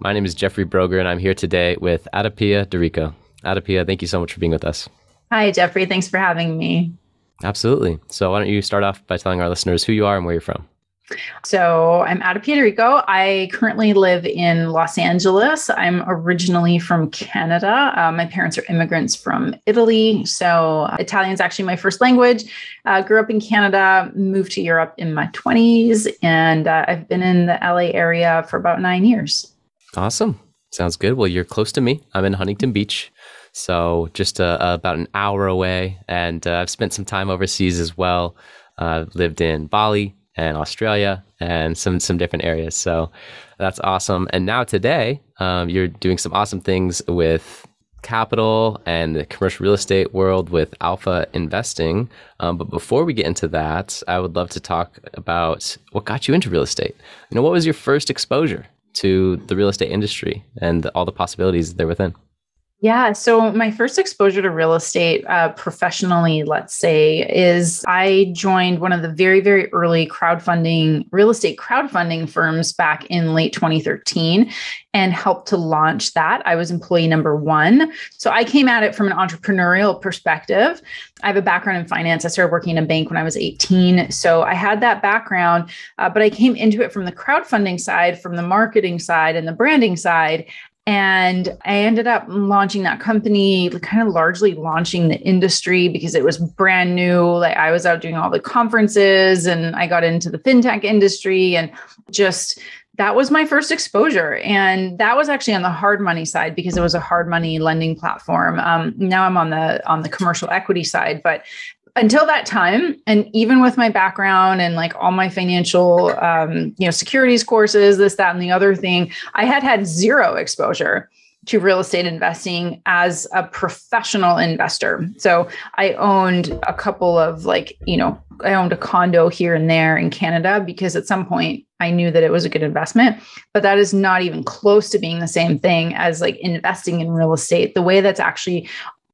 My name is Jeffrey Broger, and I'm here today with Adapia Dorico. Adapia, thank you so much for being with us. Hi, Jeffrey. Thanks for having me. Absolutely. So, why don't you start off by telling our listeners who you are and where you're from? So I'm out of Puerto Rico. I currently live in Los Angeles. I'm originally from Canada. Uh, my parents are immigrants from Italy. So uh, Italian is actually my first language. Uh, grew up in Canada, moved to Europe in my 20s, and uh, I've been in the LA area for about nine years. Awesome. Sounds good. Well, you're close to me. I'm in Huntington Beach. So just uh, about an hour away. And uh, I've spent some time overseas as well. Uh lived in Bali, and Australia and some some different areas. So that's awesome. And now today, um, you're doing some awesome things with capital and the commercial real estate world with alpha investing. Um, but before we get into that, I would love to talk about what got you into real estate. You know, what was your first exposure to the real estate industry and all the possibilities there within? Yeah. So, my first exposure to real estate uh, professionally, let's say, is I joined one of the very, very early crowdfunding, real estate crowdfunding firms back in late 2013 and helped to launch that. I was employee number one. So, I came at it from an entrepreneurial perspective. I have a background in finance. I started working in a bank when I was 18. So, I had that background, uh, but I came into it from the crowdfunding side, from the marketing side, and the branding side and I ended up launching that company, kind of largely launching the industry because it was brand new. Like I was out doing all the conferences and I got into the fintech industry and just that was my first exposure and that was actually on the hard money side because it was a hard money lending platform um, now i'm on the on the commercial equity side but until that time and even with my background and like all my financial um, you know securities courses this that and the other thing i had had zero exposure to real estate investing as a professional investor. So i owned a couple of like you know i owned a condo here and there in canada because at some point i knew that it was a good investment but that is not even close to being the same thing as like investing in real estate. The way that's actually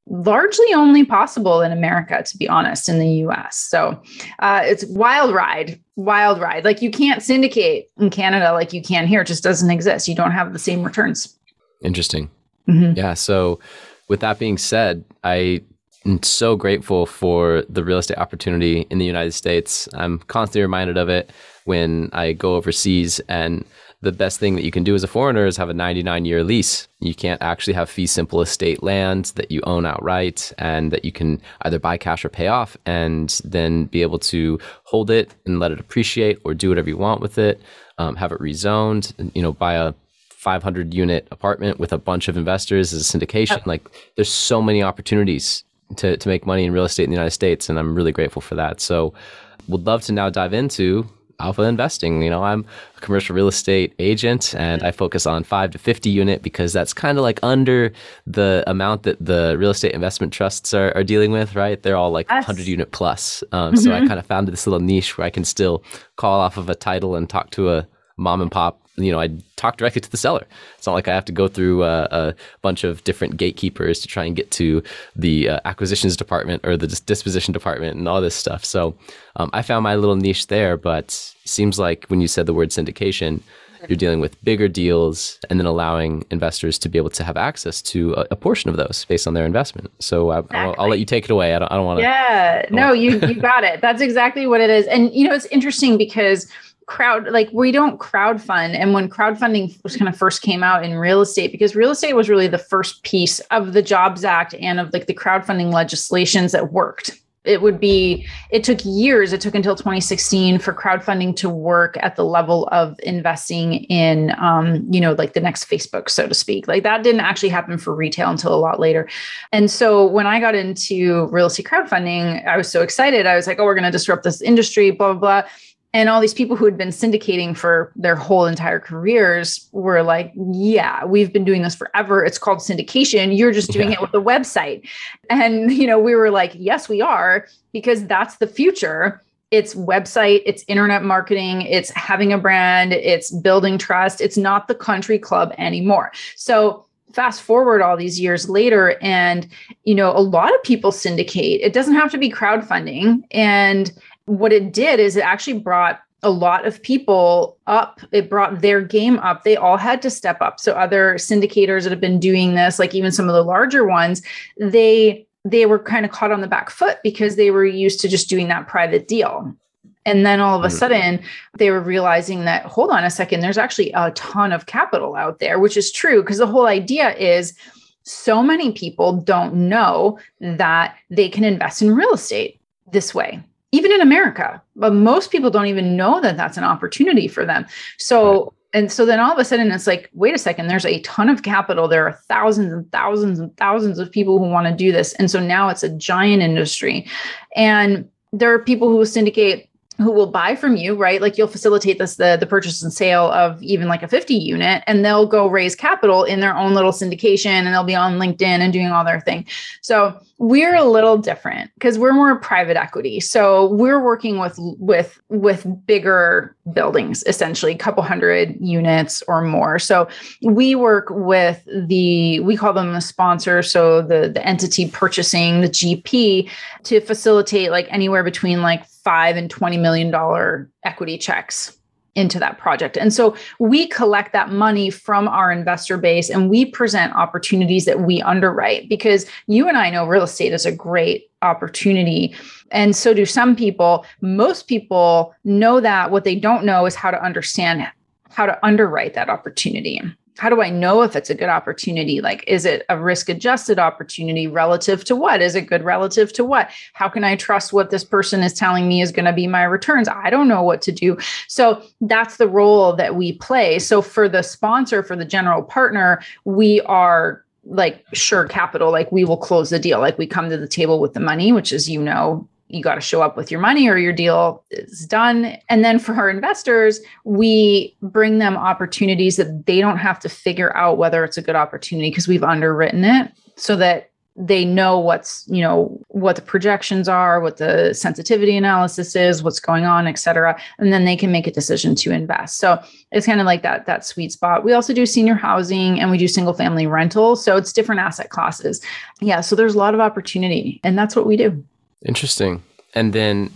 largely only possible in America, to be honest, in the US. So uh, it's wild ride, wild ride. Like you can't syndicate in Canada like you can here. It just doesn't exist. You don't have the same returns. Interesting. Mm-hmm. Yeah. So with that being said, I am so grateful for the real estate opportunity in the United States. I'm constantly reminded of it when I go overseas and the best thing that you can do as a foreigner is have a 99 year lease. You can't actually have fee simple estate land that you own outright and that you can either buy cash or pay off and then be able to hold it and let it appreciate or do whatever you want with it, um, have it rezoned, you know, buy a 500 unit apartment with a bunch of investors as a syndication. Like there's so many opportunities to, to make money in real estate in the United States. And I'm really grateful for that. So would love to now dive into alpha investing. You know, I'm a commercial real estate agent and I focus on 5 to 50 unit because that's kind of like under the amount that the real estate investment trusts are, are dealing with, right? They're all like yes. 100 unit plus. Um, mm-hmm. So I mm-hmm. kind of found this little niche where I can still call off of a title and talk to a, mom and pop you know, I talk directly to the seller. It's not like I have to go through uh, a bunch of different gatekeepers to try and get to the uh, acquisitions department or the dis- disposition department and all this stuff. So um, I found my little niche there, but seems like when you said the word syndication, you're dealing with bigger deals and then allowing investors to be able to have access to a, a portion of those based on their investment. So I, exactly. I'll, I'll, let you take it away. I don't, I don't want to. Yeah, no, you you got it. That's exactly what it is. And you know, it's interesting because crowd like we don't crowd fund. And when crowdfunding was kind of first came out in real estate because real estate was really the first piece of the jobs act and of like the crowdfunding legislations that worked. It would be it took years it took until 2016 for crowdfunding to work at the level of investing in um, you know like the next facebook so to speak. Like that didn't actually happen for retail until a lot later. And so when i got into real estate crowdfunding i was so excited. I was like oh we're going to disrupt this industry blah blah blah and all these people who had been syndicating for their whole entire careers were like yeah we've been doing this forever. It's called syndication. You're just doing yeah. it with a website. And you know we were like yes we are because that's the future. It's website it's internet marketing it's having a brand it's building trust. It's not the country club anymore. So fast forward all these years later and you know a lot of people syndicate. It doesn't have to be crowdfunding. And what it did is it actually brought a lot of people up. It brought their game up. They all had to step up. So other syndicators that have been doing this, like even some of the larger ones, they they were kind of caught on the back foot because they were used to just doing that private deal. And then all of a mm-hmm. sudden, they were realizing that, hold on a second, there's actually a ton of capital out there, which is true because the whole idea is so many people don't know that they can invest in real estate this way even in America. But most people don't even know that that's an opportunity for them. So, and so then all of a sudden it's like, wait a second, there's a ton of capital. There are thousands and thousands and thousands of people who want to do this. And so now it's a giant industry. And there are people who syndicate who will buy from you, right? Like you'll facilitate this the the purchase and sale of even like a 50 unit and they'll go raise capital in their own little syndication and they'll be on LinkedIn and doing all their thing. So we're a little different because we're more private equity. So we're working with with with bigger buildings, essentially a couple hundred units or more. So we work with the we call them the sponsor, so the the entity purchasing, the GP to facilitate like anywhere between like 5 and 20 million dollar equity checks into that project. And so we collect that money from our investor base and we present opportunities that we underwrite because you and I know real estate is a great opportunity. And so do some people. Most people know that. What they don't know is how to understand how to underwrite that opportunity how do I know if it's a good opportunity? Like, is it a risk adjusted opportunity relative to what? Is it good relative to what? How can I trust what this person is telling me is going to be my returns? I don't know what to do. So that's the role that we play. So for the sponsor, for the general partner, we are like sure capital, like we will close the deal. Like we come to the table with the money, which is, you know, you got to show up with your money or your deal is done. And then for our investors, we bring them opportunities that they don't have to figure out whether it's a good opportunity because we've underwritten it so that they know what's you know what the projections are what the sensitivity analysis is what's going on et cetera and then they can make a decision to invest. So it's kind of like that that sweet spot. We also do senior housing and we do single family rental so it's different asset classes. Yeah so there's a lot of opportunity and that's what we do Interesting. And then,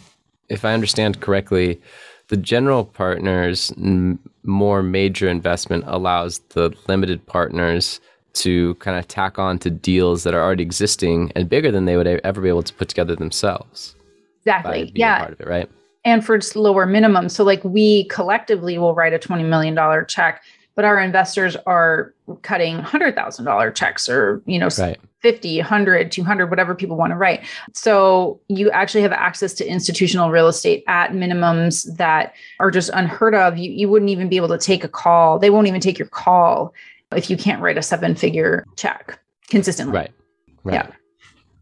if I understand correctly, the general partners n- more major investment allows the limited partners to kind of tack on to deals that are already existing and bigger than they would ever be able to put together themselves. Exactly. Yeah. Part of it, right? And for lower minimum. So, like, we collectively will write a $20 million check, but our investors are cutting $100,000 checks or, you know, right. 50, 100, 200, whatever people want to write. So you actually have access to institutional real estate at minimums that are just unheard of. You, you wouldn't even be able to take a call. They won't even take your call if you can't write a seven figure check consistently. Right. Right. Yeah.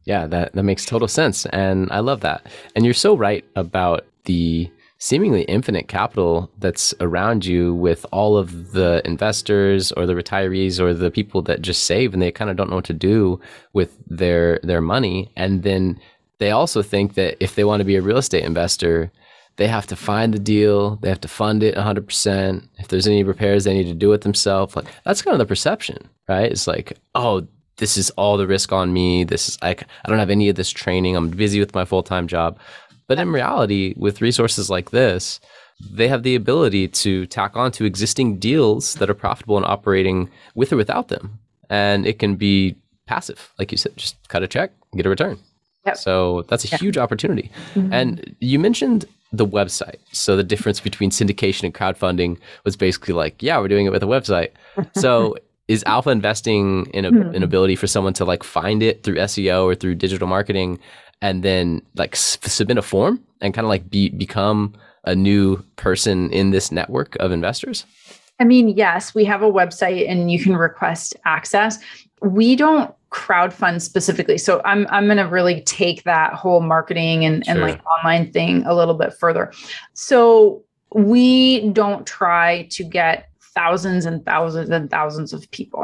Yeah, that, that makes total sense. And I love that. And you're so right about the seemingly infinite capital that's around you with all of the investors or the retirees or the people that just save and they kind of don't know what to do with their their money and then they also think that if they want to be a real estate investor they have to find the deal, they have to fund it 100%. If there's any repairs, they need to do it themselves. Like that's kind of the perception, right? It's like, oh, this is all the risk on me. This is like I don't have any of this training. I'm busy with my full-time job. But in reality, with resources like this, they have the ability to tack on to existing deals that are profitable and operating with or without them. And it can be passive, like you said, just cut a check, get a return. Yep. So that's a huge opportunity. Mm-hmm. And you mentioned the website. So the difference between syndication and crowdfunding was basically like, yeah, we're doing it with a website. So is alpha investing in a, mm-hmm. an ability for someone to like find it through SEO or through digital marketing and then like s- submit a form and kind of like be become a new person in this network of investors? I mean, yes, we have a website and you can request access. We don't crowdfund specifically. So I'm I'm going to really take that whole marketing and, sure. and like online thing a little bit further. So we don't try to get thousands and thousands and thousands of people.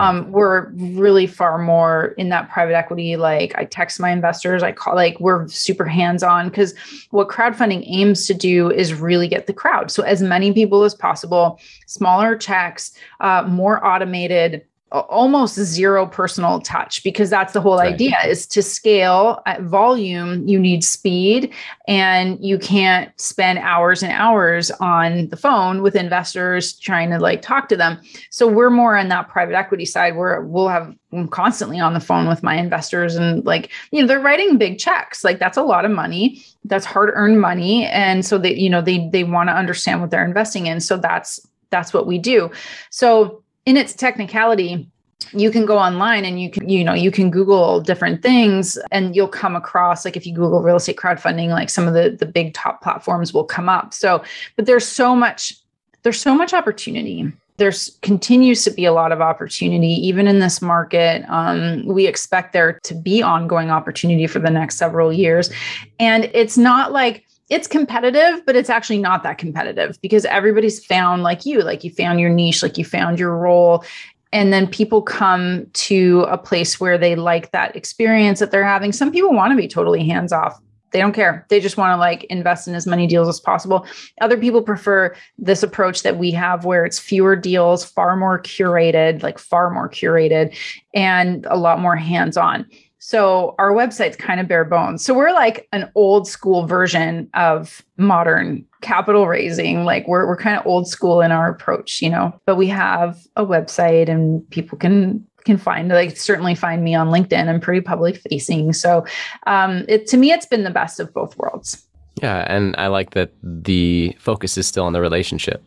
Um, we're really far more in that private equity. Like I text my investors, I call like we're super hands on because what crowdfunding aims to do is really get the crowd. So as many people as possible, smaller checks, uh, more automated almost zero personal touch because that's the whole right. idea is to scale at volume you need speed and you can't spend hours and hours on the phone with investors trying to like talk to them. So we're more on that private equity side where we'll have I'm constantly on the phone with my investors and like you know they're writing big checks. Like that's a lot of money. That's hard earned money. And so they you know they they want to understand what they're investing in. So that's that's what we do. So in its technicality you can go online and you can you know you can google different things and you'll come across like if you google real estate crowdfunding like some of the the big top platforms will come up. So but there's so much there's so much opportunity. There's continues to be a lot of opportunity even in this market. Um, we expect there to be ongoing opportunity for the next several years. And it's not like it's competitive, but it's actually not that competitive because everybody's found like you, like you found your niche, like you found your role. And then people come to a place where they like that experience that they're having. Some people want to be totally hands off. They don't care. They just want to like invest in as many deals as possible. Other people prefer this approach that we have where it's fewer deals, far more curated, like far more curated, and a lot more hands on. So our website's kind of bare bones. So we're like an old school version of modern capital raising. Like we're we're kind of old school in our approach, you know. But we have a website and people can can find like certainly find me on LinkedIn. I'm pretty public facing. So um it to me it's been the best of both worlds. Yeah, and I like that the focus is still on the relationship.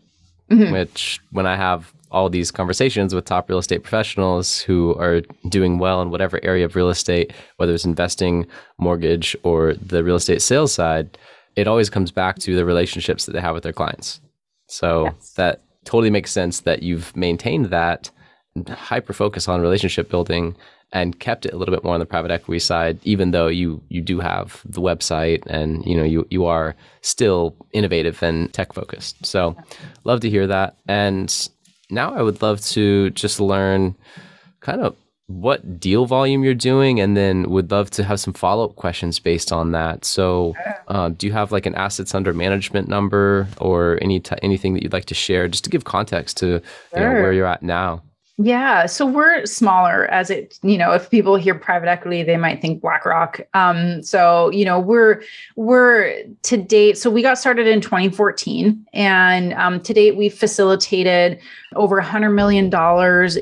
Mm-hmm. Which when I have all these conversations with top real estate professionals who are doing well in whatever area of real estate, whether it's investing, mortgage, or the real estate sales side, it always comes back to the relationships that they have with their clients. So yes. that totally makes sense that you've maintained that hyper focus on relationship building and kept it a little bit more on the private equity side, even though you you do have the website and you know you you are still innovative and tech focused. So love to hear that. And now I would love to just learn kind of what deal volume you're doing and then would love to have some follow-up questions based on that so uh, do you have like an assets under management number or any t- anything that you'd like to share just to give context to sure. you know, where you're at now yeah, so we're smaller as it, you know, if people hear private equity, they might think BlackRock. Um, so, you know, we're we're to date, so we got started in 2014 and um, to date we've facilitated over $100 million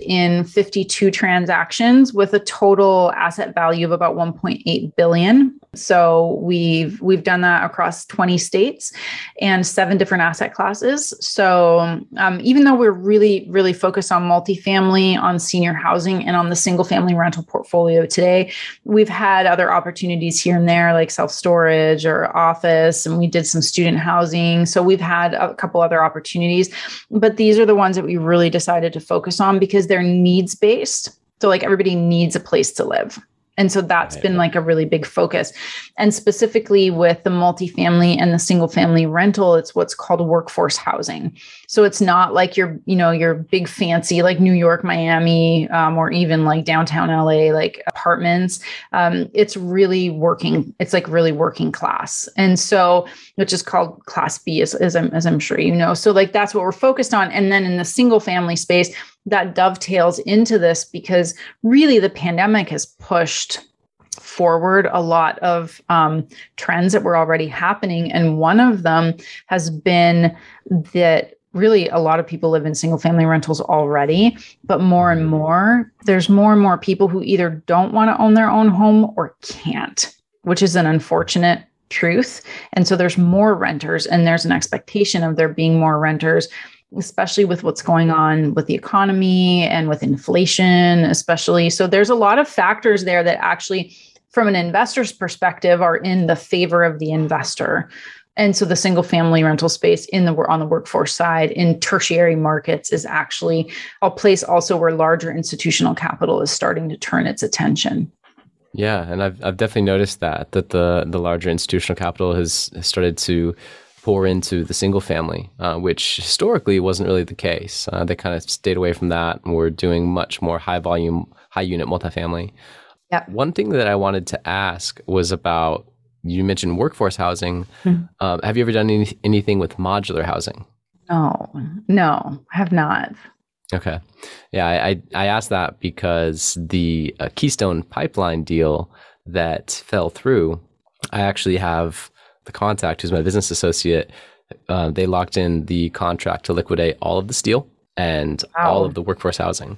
in 52 transactions with a total asset value of about 1.8 billion. So we've we've done that across 20 states and seven different asset classes. So um, even though we're really really focused on multifamily, on senior housing, and on the single family rental portfolio today, we've had other opportunities here and there like self storage or office, and we did some student housing. So we've had a couple other opportunities, but these are the ones that we really decided to focus on because they're needs based. So like everybody needs a place to live And so that's right. been like a really big focus. And specifically with the multifamily and the single family rental, it's what's called workforce housing. So it's not like your, you know, your big fancy like New York, Miami, um, or even like downtown LA, like apartments. Um, it's really working. It's like really working class. And so, which is called class B, as, as, I'm, as I'm sure you know. So like that's what we're focused on. And then in the single family space, that dovetails into this because really the pandemic has pushed forward a lot of um, trends that were already happening. And one of them has been that really a lot of people live in single family rentals already, but more and more, there's more and more people who either don't want to own their own home or can't, which is an unfortunate truth. And so there's more renters, and there's an expectation of there being more renters especially with what's going on with the economy and with inflation, especially. So there's a lot of factors there that actually, from an investor's perspective, are in the favor of the investor. And so the single family rental space in the on the workforce side in tertiary markets is actually a place also where larger institutional capital is starting to turn its attention. Yeah, and I've I've definitely noticed that that the the larger institutional capital has, has started to pour into the single family, uh, which historically wasn't really the case. Uh, they kind of stayed away from that and were doing much more high volume, high unit multifamily. Yep. One thing that I wanted to ask was about you mentioned workforce housing. Mm-hmm. Um, have you ever done any, anything with modular housing? No, no, I have not. Okay. Yeah, I, I asked that because the uh, Keystone pipeline deal that fell through, I actually have the contact, who's my business associate, uh, they locked in the contract to liquidate all of the steel and wow. all of the workforce housing.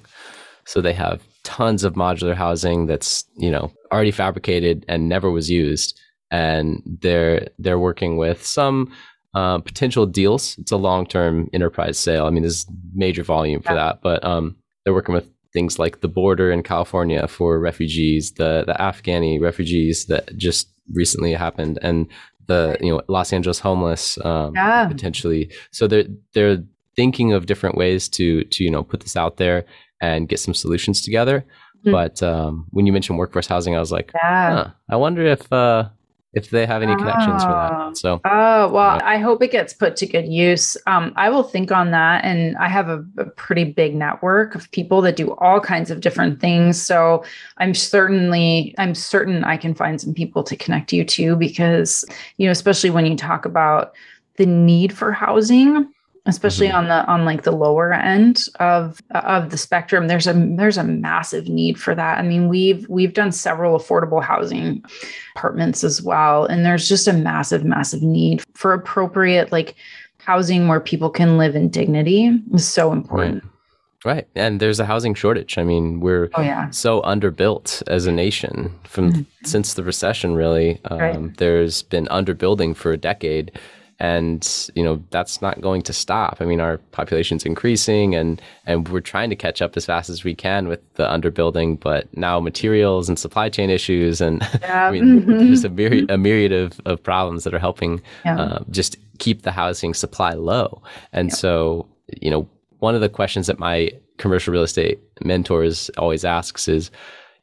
So they have tons of modular housing that's you know already fabricated and never was used, and they're they're working with some uh, potential deals. It's a long term enterprise sale. I mean, there's major volume for yeah. that, but um, they're working with things like the border in California for refugees, the the Afghani refugees that just recently happened, and the you know Los Angeles homeless um, yeah. potentially. So they're they're thinking of different ways to to you know put this out there and get some solutions together. Mm-hmm. But um, when you mentioned workforce housing, I was like, yeah. Huh, I wonder if uh, if they have any connections for that. Ah. So, oh well, yeah. I hope it gets put to good use. Um, I will think on that, and I have a, a, pretty big network of people that do all kinds of different things. So, I'm certainly, I'm certain I can find some people to connect you to because you know, especially when you talk about the need for housing especially mm-hmm. on the on like the lower end of of the spectrum there's a there's a massive need for that i mean we've we've done several affordable housing apartments as well and there's just a massive massive need for appropriate like housing where people can live in dignity is so important right. Right. And there's a housing shortage. I mean, we're oh, yeah. so underbuilt as a nation from mm-hmm. since the recession, really. Um, right. There's been underbuilding for a decade and you know that's not going to stop. I mean, our population's increasing, and and we're trying to catch up as fast as we can with the underbuilding. But now materials and supply chain issues, and yeah. I mean, mm-hmm. there's a myriad, a myriad of, of problems that are helping yeah. uh, just keep the housing supply low. And yeah. so, you know, one of the questions that my commercial real estate mentors always asks is,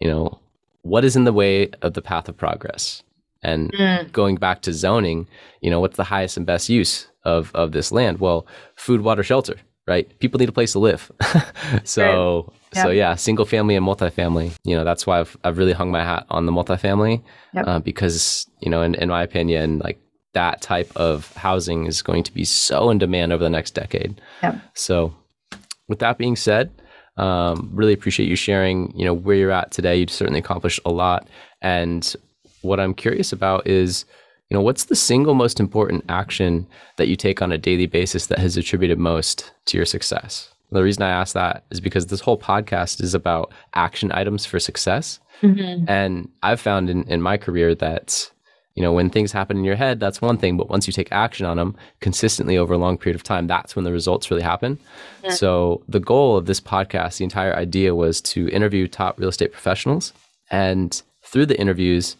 you know, what is in the way of the path of progress? And mm. going back to zoning, you know, what's the highest and best use of of this land? Well, food, water, shelter, right? People need a place to live. so yep. so yeah, single family and multifamily. You know, that's why I've I've really hung my hat on the multifamily yep. uh, because you know, in in my opinion, like that type of housing is going to be so in demand over the next decade. Yep. So, with that being said, um, really appreciate you sharing. You know where you're at today. You've certainly accomplished a lot, and what I'm curious about is, you know, what's the single most important action that you take on a daily basis that has attributed most to your success? The reason I ask that is because this whole podcast is about action items for success. Mm-hmm. And I've found in, in my career that, you know, when things happen in your head, that's one thing. But once you take action on them consistently over a long period of time, that's when the results really happen. Yeah. So the goal of this podcast, the entire idea was to interview top real estate professionals. And through the interviews,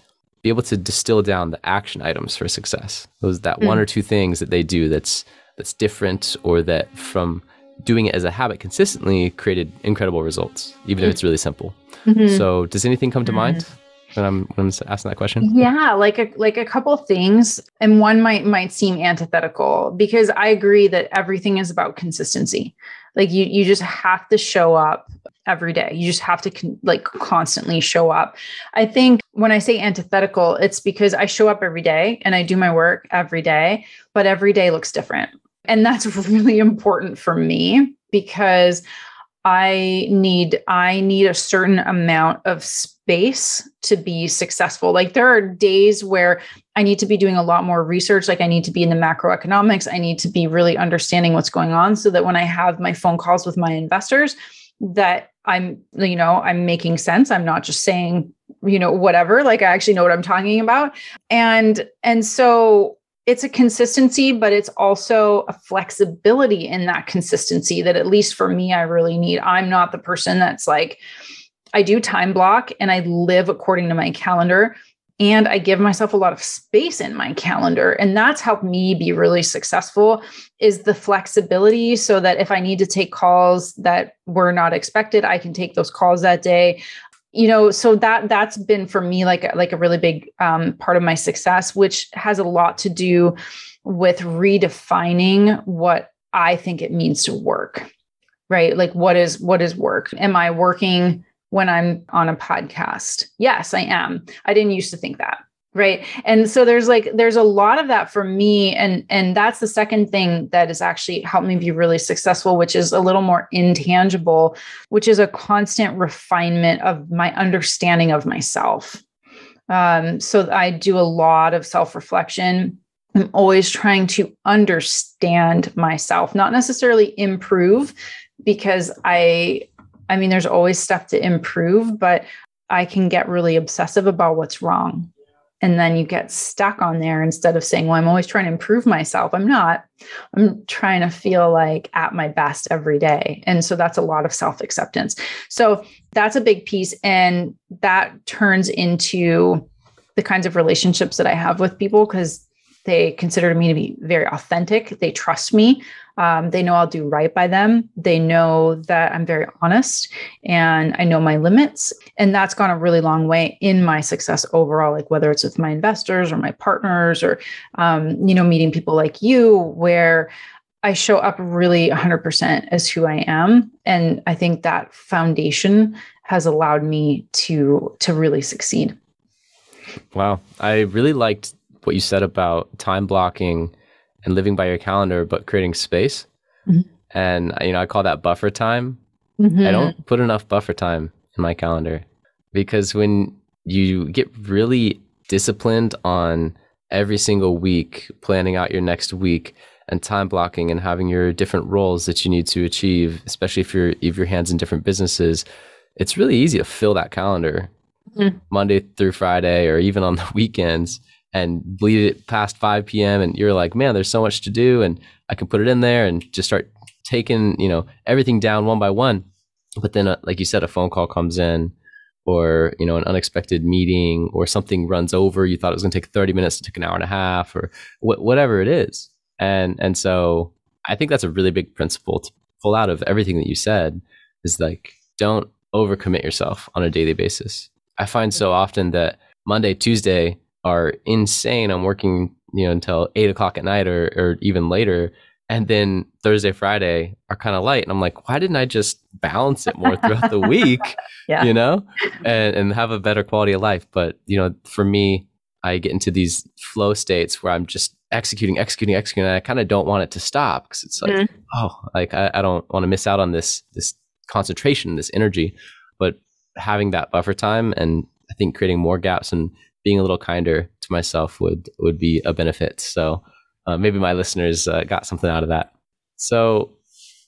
be able to distill down the action items for success. Those that mm. one or two things that they do that's that's different or that from doing it as a habit consistently created incredible results, even mm. if it's really simple. Mm-hmm. So, does anything come to mm-hmm. mind? when I'm when I'm asking that question? Yeah, like a like a couple things, and one might might seem antithetical because I agree that everything is about consistency. Like you you just have to show up every day. You just have to con- like constantly show up. I think when I say antithetical, it's because I show up every day and I do my work every day, but every day looks different. And that's really important for me because I need I need a certain amount of space to be successful. Like there are days where I need to be doing a lot more research like I need to be in the macroeconomics, I need to be really understanding what's going on so that when I have my phone calls with my investors that I'm you know, I'm making sense. I'm not just saying, you know, whatever, like I actually know what I'm talking about. And and so it's a consistency, but it's also a flexibility in that consistency that, at least for me, I really need. I'm not the person that's like, I do time block and I live according to my calendar. And I give myself a lot of space in my calendar. And that's helped me be really successful is the flexibility so that if I need to take calls that were not expected, I can take those calls that day you know so that that's been for me like like a really big um, part of my success which has a lot to do with redefining what i think it means to work right like what is what is work am i working when i'm on a podcast. Yes i am. I didn't used to think that right? And so there's like there's a lot of that for me and and that's the second thing that has actually helped me be really successful which is a little more intangible which is a constant refinement of my understanding of myself. Um, so i do a lot of self-reflection. I'm always trying to understand myself not necessarily improve because i i mean there's always stuff to improve but i can get really obsessive about what's wrong. And then you get stuck on there instead of saying well i'm always trying to improve myself. I'm not. I'm trying to feel like at my best every day. And so that's a lot of self acceptance so that's a big piece and that turns into the kinds of relationships that i have with people because they consider me to be very authentic. They trust me um, they know I'll do right by them. They know that I'm very honest and I know my limits. And that's gone a really long way in my success overall, like whether it's with my investors or my partners or, um, you know, meeting people like you, where I show up really 100% as who I am. And I think that foundation has allowed me to to really succeed. Wow. I really liked what you said about time blocking and living by your calendar, but creating space. Mm-hmm. And you know, I call that buffer time. Mm-hmm. I don't put enough buffer time in my calendar because when you get really disciplined on every single week, planning out your next week and time blocking and having your different roles that you need to achieve, especially if you're if your hands in different businesses, it's really easy to fill that calendar mm-hmm. Monday through Friday or even on the weekends and bleed it past 5 p.m. and you're like, man, there's so much to do and I can put it in there and just start taking, you know, everything down one by one. But then, uh, like you said, a phone call comes in or, you know, an unexpected meeting or something runs over. You thought it was going to take 30 minutes, it took an hour and a half or wh- whatever it is. And, and so I think that's a really big principle to pull out of everything that you said is like, don't overcommit yourself on a daily basis. I find so often that Monday, Tuesday, are insane. I'm working, you know, until eight o'clock at night or, or even later. And then Thursday, Friday are kind of light. And I'm like, why didn't I just balance it more throughout the week? yeah. You know, and, and have a better quality of life. But, you know, for me, I get into these flow states where I'm just executing, executing, executing. And I kind of don't want it to stop because it's like, mm-hmm. oh, like I, I don't want to miss out on this, this concentration, this energy. But having that buffer time and I think creating more gaps and being a little kinder to myself would would be a benefit. So uh, maybe my listeners uh, got something out of that. So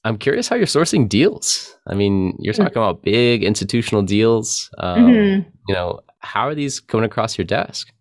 I'm curious how you're sourcing deals. I mean, you're mm. talking about big institutional deals. Um, mm-hmm. You know, how are these coming across your desk?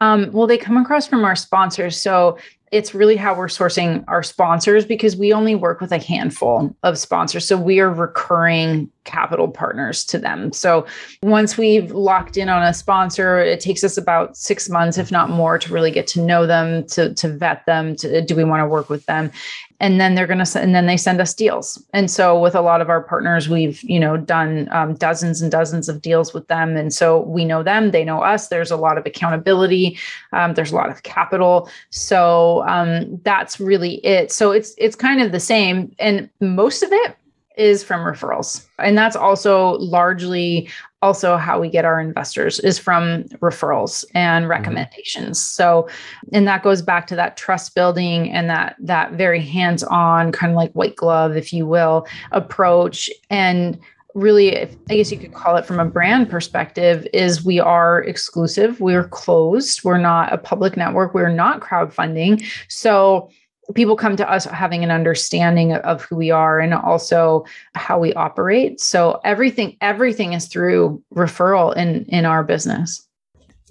Um, well, they come across from our sponsors. So it's really how we're sourcing our sponsors because we only work with a handful of sponsors. So we are recurring capital partners to them. So once we've locked in on a sponsor, it takes us about six months, if not more, to really get to know them, to, to vet them, to do we want to work with them? And then they're going to and then they send us deals. And so with a lot of our partners we've you know done um, dozens and dozens of deals with them. And so we know them they know us there's a lot of accountability um, there's a lot of capital. So um, that's really it. So it's it's kind of the same. And most of it is from referrals. And that's also largely also how we get our investors is from referrals and mm-hmm. recommendations. Mm-hmm. So and that goes back to that trust building and that that very hands-on kind of like white glove if you will approach and really if, i guess you could call it from a brand perspective is we are exclusive we're closed we're not a public network we're not crowdfunding so people come to us having an understanding of who we are and also how we operate. So everything everything is through referral in in our business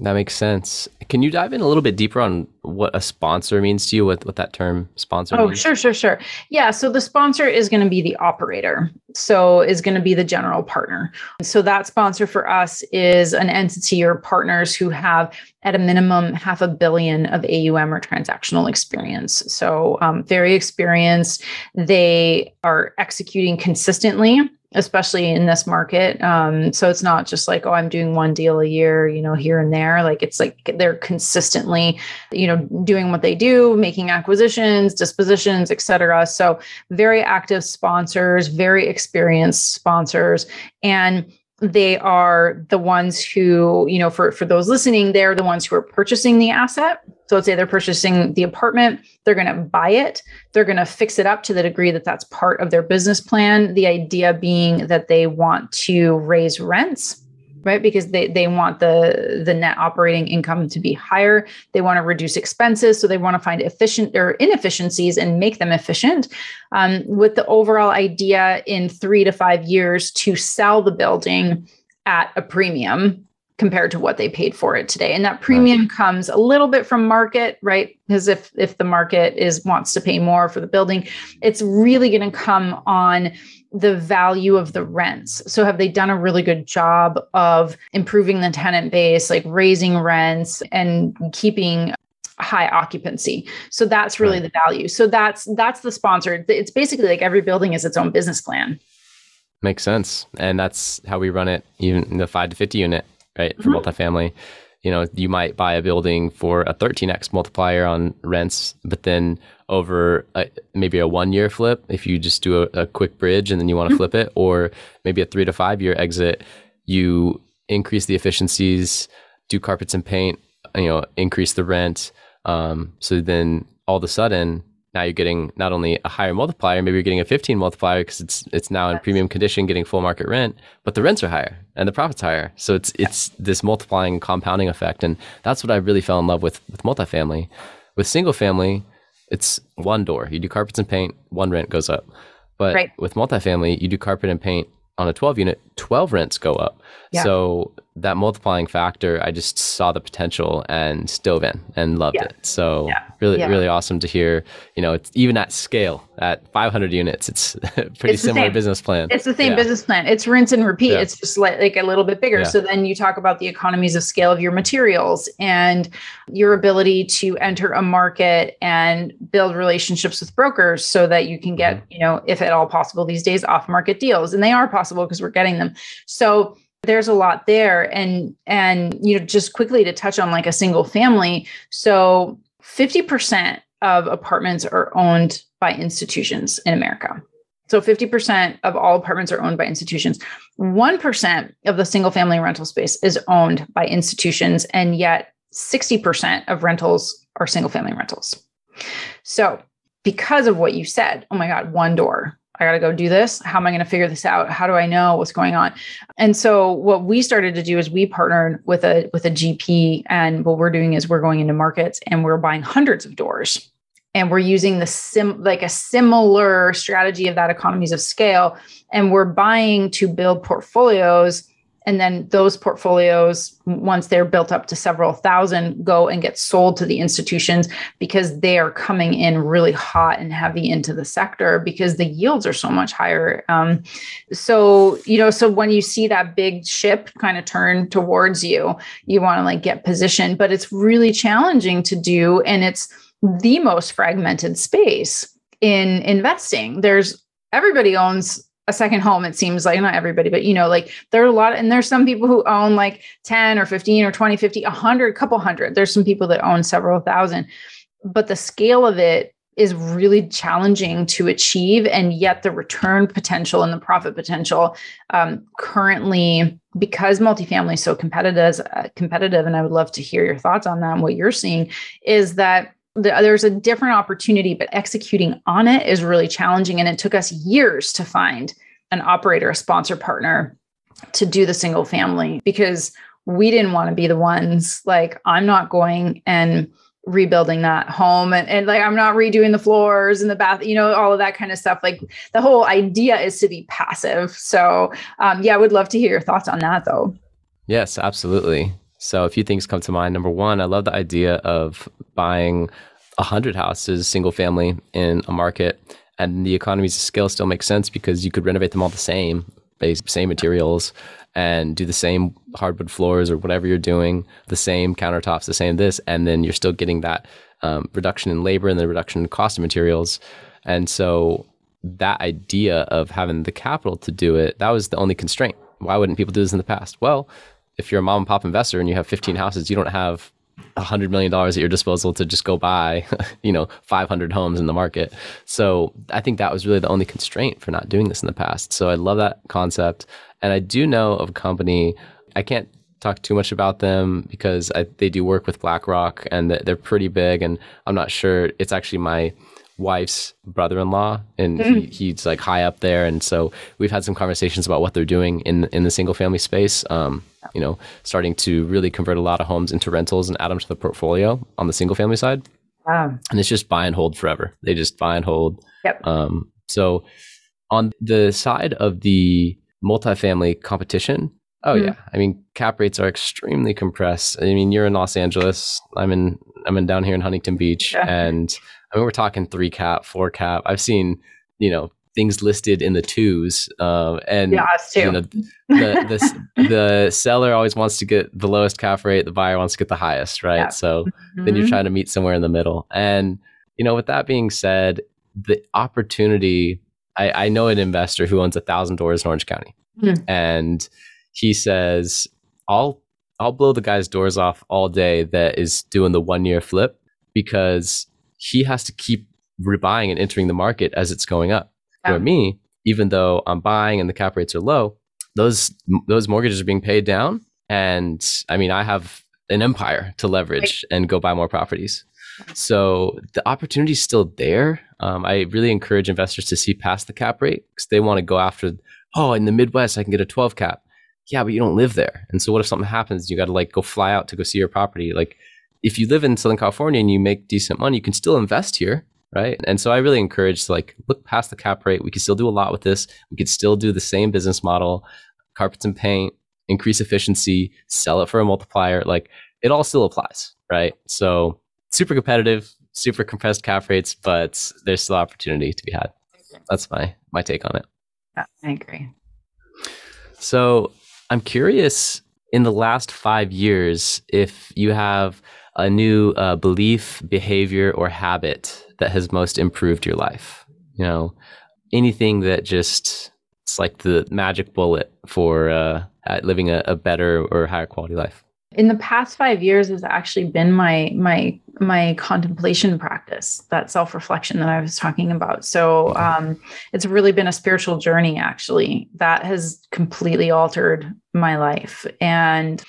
that makes sense. Can you dive in a little bit deeper on what a sponsor means to you? What what that term sponsor? Oh, means? sure, sure, sure. Yeah. So the sponsor is going to be the operator. So is going to be the general partner. So that sponsor for us is an entity or partners who have at a minimum half a billion of AUM or transactional experience. So um, very experienced. They are executing consistently especially in this market. Um, so it's not just like, oh, I'm doing one deal a year, you know, here and there. Like it's like they're consistently, you know, doing what they do, making acquisitions, dispositions, et cetera. So very active sponsors, very experienced sponsors. And they are the ones who, you know, for, for those listening, they're the ones who are purchasing the asset. So let's say they're purchasing the apartment, they're going to buy it, they're going to fix it up to the degree that that's part of their business plan. The idea being that they want to raise rents right? Because they they want the the net operating income to be higher. They want to reduce expenses so they want to find efficient or inefficiencies and make them efficient um, with the overall idea in three to five years to sell the building at a premium compared to what they paid for it today. And that premium right. comes a little bit from market right? Because if if the market is wants to pay more for the building it's really going to come on the value of the rents. So have they done a really good job of improving the tenant base, like raising rents and keeping high occupancy. So that's really right. the value. So that's that's the sponsor. It's basically like every building is its own business plan. Makes sense. And that's how we run it even in the 5 to 50 unit, right? For mm-hmm. multifamily you know, you might buy a building for a 13x multiplier on rents, but then over a, maybe a one year flip, if you just do a, a quick bridge and then you want to mm-hmm. flip it, or maybe a three to five year exit, you increase the efficiencies, do carpets and paint, you know, increase the rent. Um, so then all of a sudden, now you're getting not only a higher multiplier, maybe you're getting a 15 multiplier because it's it's now in premium condition, getting full market rent, but the rents are higher and the profits higher. So it's it's this multiplying compounding effect, and that's what I really fell in love with with multifamily. With single family, it's one door. You do carpets and paint, one rent goes up. But right. with multifamily, you do carpet and paint on a 12 unit, 12 rents go up. Yeah. So that multiplying factor, I just saw the potential and dove in and loved yeah. it. So yeah. really, really awesome to hear. You know, it's even at scale at 500 units, it's pretty it's similar business plan. It's the same business plan. It's rinse and repeat. It's just like, like a little bit bigger. So then you talk about the economies of scale of your materials and your ability to enter a market and build relationships with brokers so that you can get, mm-hmm. you know, if at all possible these days, off market deals. And they are possible because we're getting them. So there's a lot there. And and you know just quickly to touch on like a single family. So 50% of apartments are owned by institutions in america. So 50% of all apartments are owned by institutions. 1% of the single family rental space is owned by institutions and yet 60% of rentals are single family rentals. So because of what you said oh my god one door I got to go do this. How am I going to figure this out? How do I know what's going on? And so what we started to do is we partnered with a with a GP and what we're doing is we're going into markets and we're buying hundreds of doors. And we're using the sim like a similar strategy of that economies of scale and we're buying to build portfolios and then those portfolios once they're built up to several thousand go and get sold to the institutions because they are coming in really hot and heavy into the sector because the yields are so much higher um, so you know so when you see that big ship kind of turn towards you you want to like get positioned but it's really challenging to do and it's the most fragmented space in investing. There's everybody owns a second home it seems like not everybody but you know like there are a lot and there's some people who own like 10 or 15 or 20 50 100 couple hundred. There's some people that own several thousand. But the scale of it is really challenging to achieve and yet the return potential and the profit potential um, currently because multifamily is so competitive uh, competitive and i would love to hear your thoughts on that and what you're seeing is that there's a different opportunity, but executing on it is really challenging. And it took us years to find an operator, a sponsor partner to do the single family because we didn't want to be the ones like, I'm not going and rebuilding that home and, and like I'm not redoing the floors and the bath, you know, all of that kind of stuff. Like the whole idea is to be passive. So um, yeah, I would love to hear your thoughts on that though. Yes, absolutely. So a few things come to mind. Number one, I love the idea of buying a hundred houses, single family, in a market, and the economies of scale still make sense because you could renovate them all the same, same materials, and do the same hardwood floors or whatever you're doing, the same countertops, the same this, and then you're still getting that um, reduction in labor and the reduction in cost of materials. And so that idea of having the capital to do it, that was the only constraint. Why wouldn't people do this in the past? Well, if you're a mom and pop investor and you have 15 houses, you don't have hundred million dollars at your disposal to just go buy, you know, 500 homes in the market. So I think that was really the only constraint for not doing this in the past. So I love that concept. And I do know of a company, I can't talk too much about them because I, they do work with BlackRock and they're pretty big. And I'm not sure it's actually my wife's brother-in-law and mm. he, he's like high up there and so we've had some conversations about what they're doing in in the single family space um, you know starting to really convert a lot of homes into rentals and add them to the portfolio on the single family side wow. and it's just buy and hold forever they just buy and hold yep. um, so on the side of the multifamily competition oh mm. yeah i mean cap rates are extremely compressed i mean you're in los angeles i'm in i'm in down here in huntington beach yeah. and I mean, we're talking three cap, four cap. I've seen, you know, things listed in the twos, uh, and yeah, you know, the, the, the seller always wants to get the lowest cap rate, the buyer wants to get the highest, right? Yeah. So mm-hmm. then you're trying to meet somewhere in the middle. And you know, with that being said, the opportunity. I, I know an investor who owns a thousand doors in Orange County, mm-hmm. and he says, "I'll I'll blow the guy's doors off all day that is doing the one year flip because he has to keep rebuying and entering the market as it's going up. Yeah. Where me, even though I'm buying and the cap rates are low, those those mortgages are being paid down, and I mean I have an empire to leverage right. and go buy more properties. So the opportunity is still there. Um, I really encourage investors to see past the cap rate because they want to go after. Oh, in the Midwest, I can get a 12 cap. Yeah, but you don't live there. And so, what if something happens? You got to like go fly out to go see your property. Like if you live in Southern California and you make decent money, you can still invest here, right? And so I really encourage to like look past the cap rate. We can still do a lot with this. We could still do the same business model, carpets and paint, increase efficiency, sell it for a multiplier. Like it all still applies, right? So super competitive, super compressed cap rates, but there's still opportunity to be had. That's my my take on it. Yeah, I agree. So I'm curious in the last five years if you have a new uh, belief, behavior, or habit that has most improved your life? You know, anything that just it's like the magic bullet for uh, living a, a better or higher quality life. In the past five years has actually been my my my contemplation practice, that self reflection that I was talking about. So um, it's really been a spiritual journey, actually, that has completely altered my life. And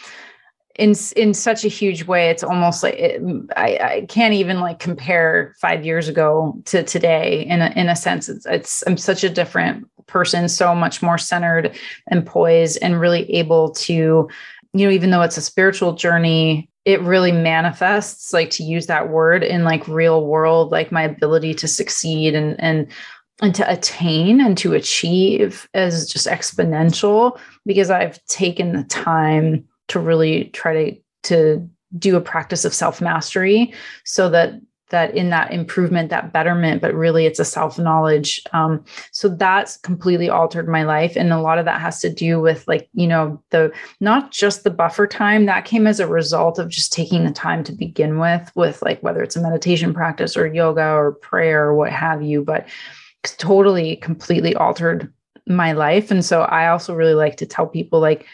in in such a huge way it's almost like it, I, I can't even like compare five years ago to today in a, in a sense it's, it's i'm such a different person so much more centered and poised and really able to you know even though it's a spiritual journey it really manifests like to use that word in like real world like my ability to succeed and and and to attain and to achieve is just exponential because i've taken the time to really try to to do a practice of self mastery so that that in that improvement that betterment but really it's a self-knowledge. Um, so that's completely altered my life. And a lot of that has to do with like you know the not just the buffer time that came as a result of just taking the time to begin with with like whether it's a meditation practice or yoga or prayer or what have you but totally completely altered my life. And so i also really like to tell people like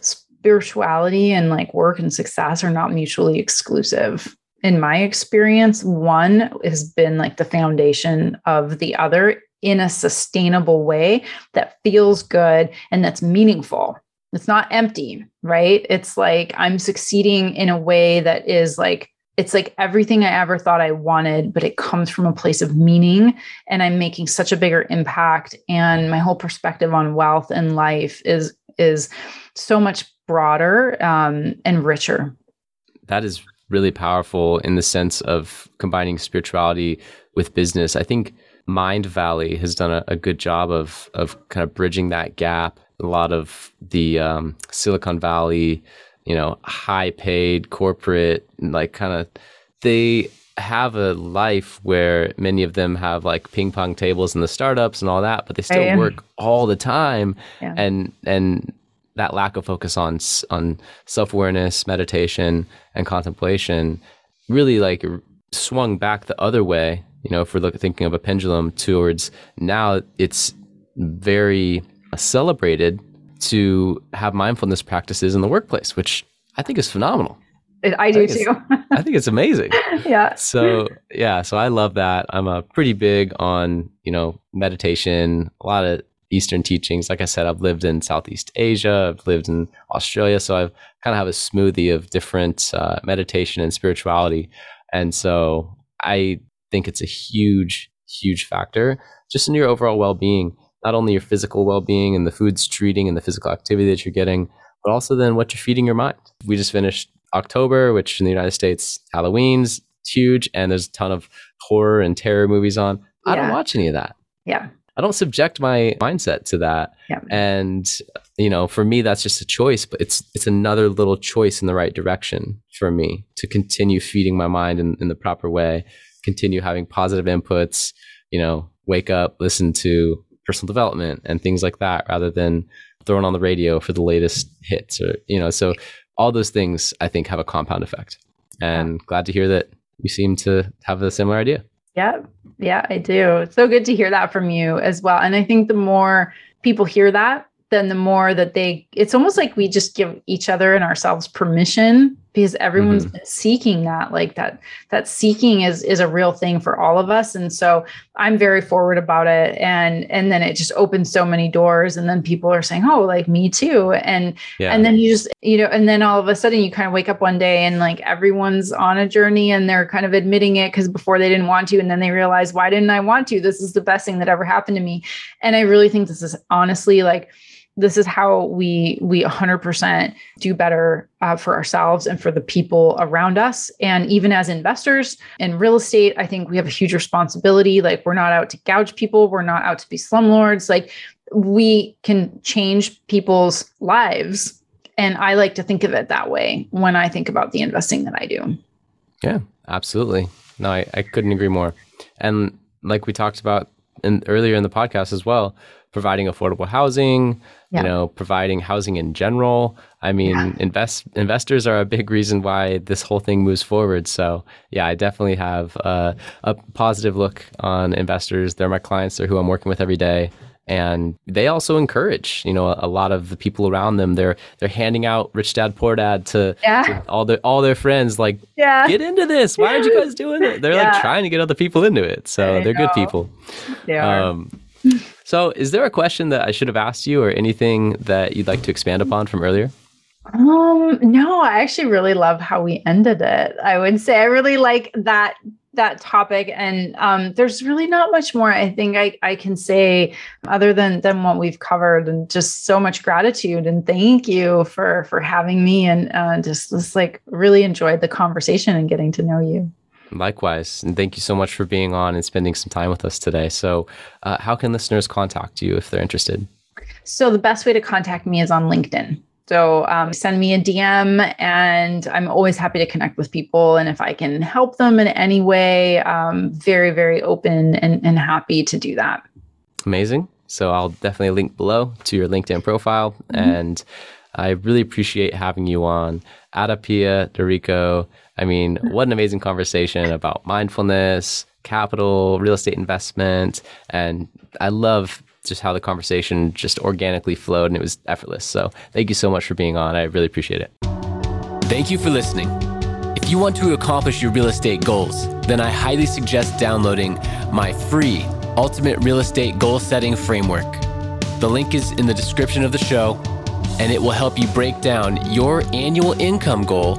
spirituality and like work and success are not mutually exclusive in my experience, one has been like the foundation of the other in a sustainable way that feels good and that's meaningful. It's not empty, right? It's like I'm succeeding in a way that is like, it's like everything I ever thought I wanted, but it comes from a place of meaning. And I'm making such a bigger impact. And my whole perspective on wealth and life is is so much broader um, and richer. That is really powerful in the sense of combining spirituality with business. I think Mindvalley has done a, a good job of of kind of bridging that gap. A lot of the um, Silicon Valley, you know, high paid corporate, like kind of they have a life where many of them have like ping pong tables in the startups and all that, but they still work all the time. Yeah. And and that lack of focus on on self awareness, meditation, and contemplation really like swung back the other way. You know, if we're looking, thinking of a pendulum towards now, it's very celebrated to have mindfulness practices in the workplace, which I think is phenomenal. I do I too. I think it's amazing. yeah. So yeah, so I love that. I'm a pretty big on you know meditation, a lot of Eastern teachings. Like I said, I've lived in Southeast Asia, I've lived in Australia, so I've kind of have a smoothie of different uh, meditation and spirituality, and so I think it's a huge, huge factor just in your overall well-being. Not only your physical well-being and the foods treating and the physical activity that you're getting, but also then what you're feeding your mind. We just finished October, which in the United States, Halloween's huge, and there's a ton of horror and terror movies on. I yeah. don't watch any of that. Yeah. I don't subject my mindset to that. Yeah. And you know, for me that's just a choice, but it's it's another little choice in the right direction for me to continue feeding my mind in, in the proper way, continue having positive inputs, you know, wake up, listen to personal development and things like that rather than throwing on the radio for the latest hits or you know, so all those things I think have a compound effect. And yeah. glad to hear that you seem to have a similar idea. Yeah. Yeah, I do. It's so good to hear that from you as well. And I think the more people hear that, then the more that they, it's almost like we just give each other and ourselves permission because everyone's mm-hmm. seeking that like that that seeking is is a real thing for all of us. And so i'm very forward about it. And and then it just opens so many doors. And then people are saying oh like me too. And yeah. and then you just you know and then all of a sudden you kind of wake up one day and like everyone's on a journey and they're kind of admitting it because before they didn't want to. And then they realize why didn't i want to? This is the best thing that ever happened to me. And i really think this is honestly like this is how we we 100% do better uh, for ourselves and for the people around us. And even as investors in real estate i think we have a huge responsibility. Like we're not out to gouge people. We're not out to be slumlords. Like we can change people's lives. And i like to think of it that way when i think about the investing that i do. Yeah absolutely. No i, I couldn't agree more. And like we talked about in, earlier in the podcast as well providing affordable housing, yeah. you know, providing housing in general. I mean, yeah. invest investors are a big reason why this whole thing moves forward. So, yeah, I definitely have a positive look on investors. They're my clients. They're who I'm working with every day. And they also encourage, you know, a, a lot of the people around them. They're they're handing out rich dad poor dad to, yeah. to all their all their friends. Like, get into this. Why aren't you guys doing it? They're like trying to get other people into it. So they're know. good people. They are. Um, so, is there a question that I should have asked you, or anything that you'd like to expand upon from earlier? Um, no, I actually really love how we ended it. I would say I really like that that topic and um, there's really not much more i think I, I can say other than than what we've covered and just so much gratitude and thank you for for having me and uh, just just like really enjoyed the conversation and getting to know you Likewise. And thank you so much for being on and spending some time with us today. So, uh, how can listeners contact you if they're interested? So, the best way to contact me is on LinkedIn. So um, send me a DM, and I'm always happy to connect with people. And if I can help them in any way, um, very, very open and, and happy to do that. Amazing. So I'll definitely link below to your LinkedIn profile. Mm-hmm. And I really appreciate having you on. Ada Pia Dorico. I mean, mm. what an amazing conversation about mindfulness, capital, real estate investment. And I love just how the conversation just organically flowed and it was effortless. So thank you so much for being on. I really appreciate it. Thank you for listening. If you want to accomplish your real estate goals, then I highly suggest downloading my free Ultimate Real Estate Goal Setting Framework. The link is in the description of the show, and it will help you break down your annual income goal